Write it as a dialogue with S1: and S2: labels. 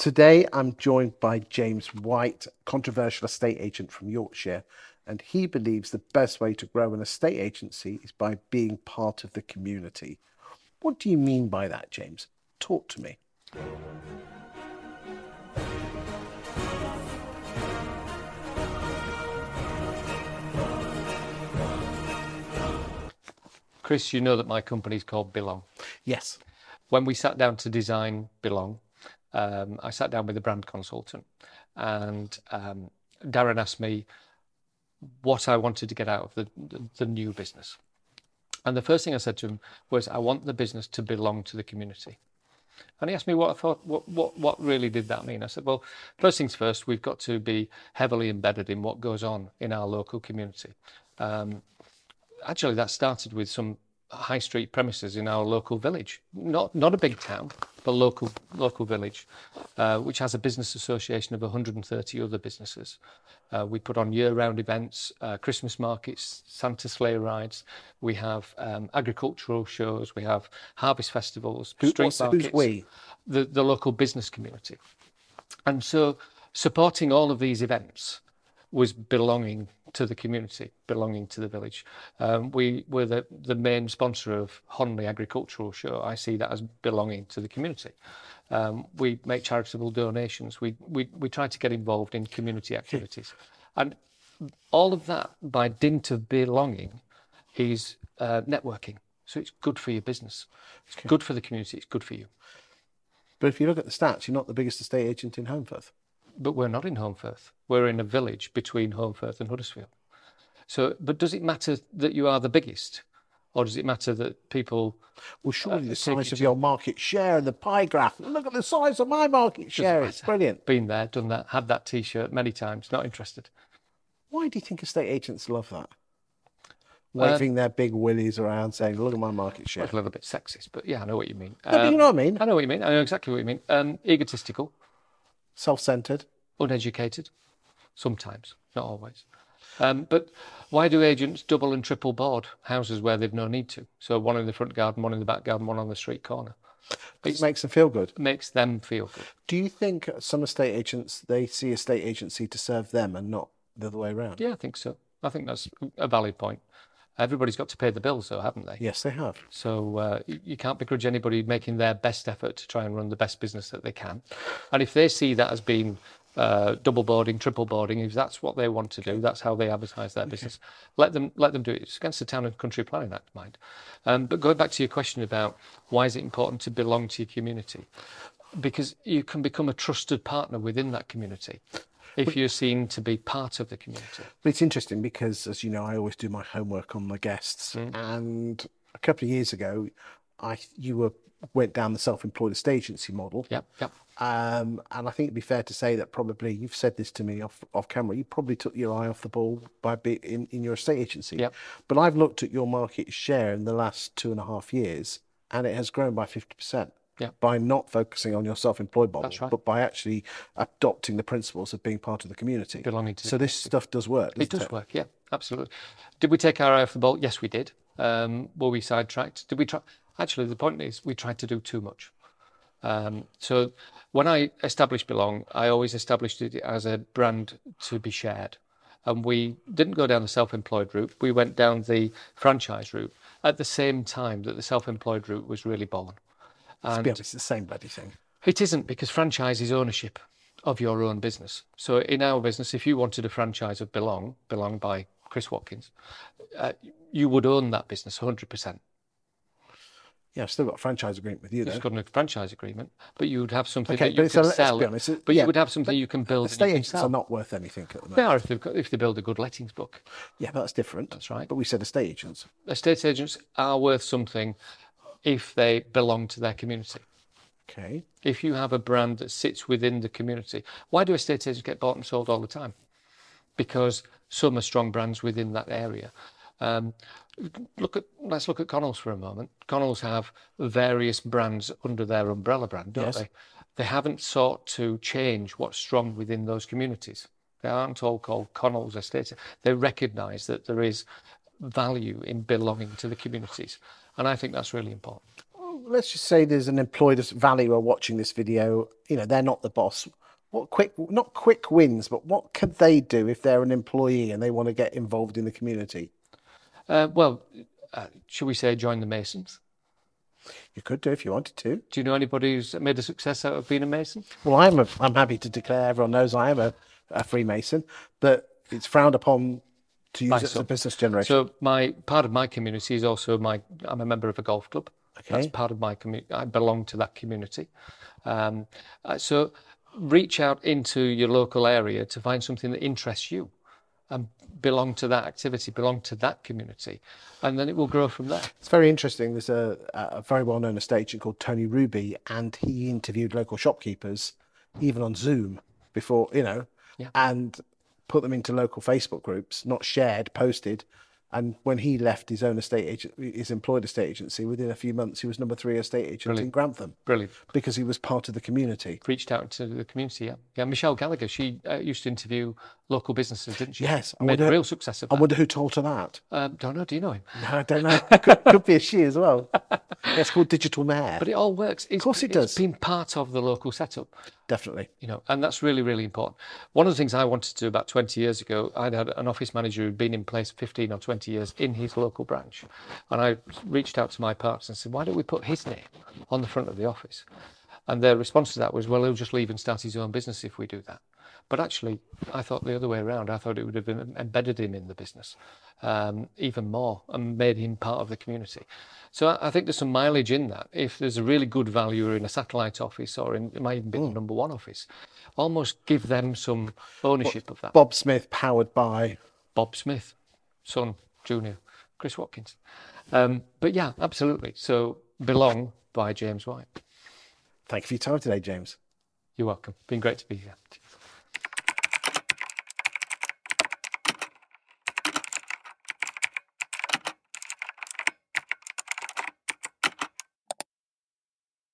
S1: Today, I'm joined by James White, controversial estate agent from Yorkshire, and he believes the best way to grow an estate agency is by being part of the community. What do you mean by that, James? Talk to me.
S2: Chris, you know that my company is called Belong.
S1: Yes.
S2: When we sat down to design Belong, um, I sat down with a brand consultant, and um, Darren asked me what I wanted to get out of the, the, the new business. And the first thing I said to him was, I want the business to belong to the community. And he asked me what I thought, what, what, what really did that mean? I said, well, first things first, we've got to be heavily embedded in what goes on in our local community. Um, actually, that started with some high street premises in our local village, not not a big town, but local local village, uh, which has a business association of 130 other businesses. Uh, we put on year-round events, uh, Christmas markets, Santa sleigh rides. We have um, agricultural shows. We have harvest festivals,
S1: Who,
S2: street markets.
S1: who's we?
S2: The the local business community, and so supporting all of these events was belonging to the community, belonging to the village. Um, we were the, the main sponsor of Honley Agricultural Show. I see that as belonging to the community. Um, we make charitable donations. We, we, we try to get involved in community activities. And all of that, by dint of belonging, is uh, networking. So it's good for your business. It's good for the community. It's good for you.
S1: But if you look at the stats, you're not the biggest estate agent in Holmfirth.
S2: But we're not in Holmfirth. We're in a village between Holmfirth and Huddersfield. So, but does it matter that you are the biggest? Or does it matter that people
S1: Well, surely
S2: Uh,
S1: the size of your market share and the pie graph. Look at the size of my market share. It's brilliant.
S2: been there, done that, had that T-shirt many times, not interested?
S1: Why do you think estate agents love that?
S2: Uh,
S1: Waving their big willies around saying, look at my market share.
S2: It's a little bit sexist, but yeah, I know what you mean.
S1: No, but
S2: Um,
S1: you know what I mean?
S2: I know what you mean. I know exactly what you mean. Um, egotistical,
S1: Self centered.
S2: Uneducated, sometimes, not always. Um, but why do agents double and triple board houses where they've no need to? So one in the front garden, one in the back garden, one on the street corner.
S1: It makes them feel good.
S2: Makes them feel good.
S1: Do you think some estate agents, they see estate agency to serve them and not the other way around?
S2: Yeah, I think so. I think that's a valid point. Everybody's got to pay the bills, though, haven't they?
S1: Yes, they have.
S2: So uh, you can't begrudge anybody making their best effort to try and run the best business that they can. And if they see that as being uh, double boarding, triple boarding, if that's what they want to do, that's how they advertise their business. Let them let them do it. It's against the Town and Country Planning Act, mind. Um, but going back to your question about why is it important to belong to your community, because you can become a trusted partner within that community if you're seen to be part of the community.
S1: But it's interesting because, as you know, I always do my homework on my guests. And a couple of years ago, I you were went down the self-employed estate agency model.
S2: Yep, yep.
S1: Um, and I think it'd be fair to say that probably you've said this to me off off camera. You probably took your eye off the ball by be, in in your estate agency.
S2: Yep.
S1: But I've looked at your market share in the last two and a half years, and it has grown by fifty percent.
S2: Yep.
S1: By not focusing on your self-employed model,
S2: right.
S1: but by actually adopting the principles of being part of the community.
S2: Belonging to
S1: So this stuff does work.
S2: It does work, yeah, absolutely. Did we take our eye off the ball? Yes, we did. Um, were we sidetracked? Did we try? Actually, the point is, we tried to do too much. Um, so when I established Belong, I always established it as a brand to be shared. And we didn't go down the self employed route, we went down the franchise route at the same time that the self employed route was really born.
S1: To be honest, it's the same bloody thing.
S2: It isn't because franchise is ownership of your own business. So in our business, if you wanted a franchise of Belong, Belong by Chris Watkins, uh, you would own that business 100%.
S1: Yeah, I've still got a franchise agreement with you though.
S2: You've got a franchise agreement, but you would have something
S1: Okay,
S2: that you can
S1: a- let's
S2: sell.
S1: be honest, it-
S2: but
S1: yeah,
S2: you would have something you can build.
S1: Estate agents are not worth anything at the moment.
S2: They are if, they've got, if they build a good lettings book.
S1: Yeah, but that's different.
S2: That's right.
S1: But we said estate agents.
S2: Estate agents are worth something if they belong to their community.
S1: Okay.
S2: If you have a brand that sits within the community, why do estate agents get bought and sold all the time? Because some are strong brands within that area. Um, look at let's look at Connells for a moment. Connells have various brands under their umbrella brand, don't
S1: Yes.
S2: they? They haven't sought to change what's strong within those communities. They aren't all called Connells Estate. They recognise that there is value in belonging to the communities, and I think that's really important.
S1: let's just say there's an employed valuer watching this video. You know, they're not the boss. What quick, not quick wins, but what could they do if they're an employee and they want to get involved in the community?
S2: Uh, well, uh, should we say join the Masons?
S1: You could do if you wanted to.
S2: Do you know anybody who's made a success out of being a Mason?
S1: Well, I'm a, I'm happy to declare everyone knows I am a, a Freemason, but it's frowned upon to use it as a business generation.
S2: So my part of my community is also my. I'm a member of a golf club. That's
S1: Okay.
S2: part of my community. I belong to that community. Um, uh, so reach out into your local area to find something that interests you, and belong to that activity, belong to that community, and then it will grow from there.
S1: It's very interesting. There's a, a very well known estate agent called Tony Ruby, and he interviewed local shopkeepers, even on Zoom, before, you know,
S2: Yeah.
S1: and put them into local Facebook groups, not shared, posted. And when he left his own estate agent, his employed estate agency, within a few months, he was number three estate agent in Grantham
S2: Brilliant.
S1: because he was part of the community.
S2: Reached out to the community. Yeah, yeah. Michelle Gallagher. She uh, used to interview local businesses, didn't she?
S1: Yes, I
S2: Made a
S1: wonder-
S2: real success of
S1: I wonder who told her that.
S2: Um, don't know. Do you know him?
S1: No, I don't know. could, could be a she as well. It's called Digital Mayor.
S2: But it all works. Of
S1: course it
S2: It's
S1: does.
S2: been part of the local setup.
S1: Definitely.
S2: you know, and that's really, really important. One of the things I wanted to do about 20 years ago, I'd had an office manager who'd been in place 15 or 20 years in his local branch. And I reached out to my partners and said, why don't we put his name on the front of the office? And their response to that was, well, he'll just leave and start his own business if we do that. But actually, I thought the other way around. I thought it would have embedded him in the business um, even more and made him part of the community. So I, I think there's some mileage in that. If there's a really good value in a satellite office or in, it might even be the number one office, almost give them some ownership of that.
S1: Bob Smith, powered by.
S2: Bob Smith, son, junior, Chris Watkins. Um, but yeah, absolutely. So Belong by James White.
S1: Thank you for your time today, James.
S2: You're welcome. Been great to be here.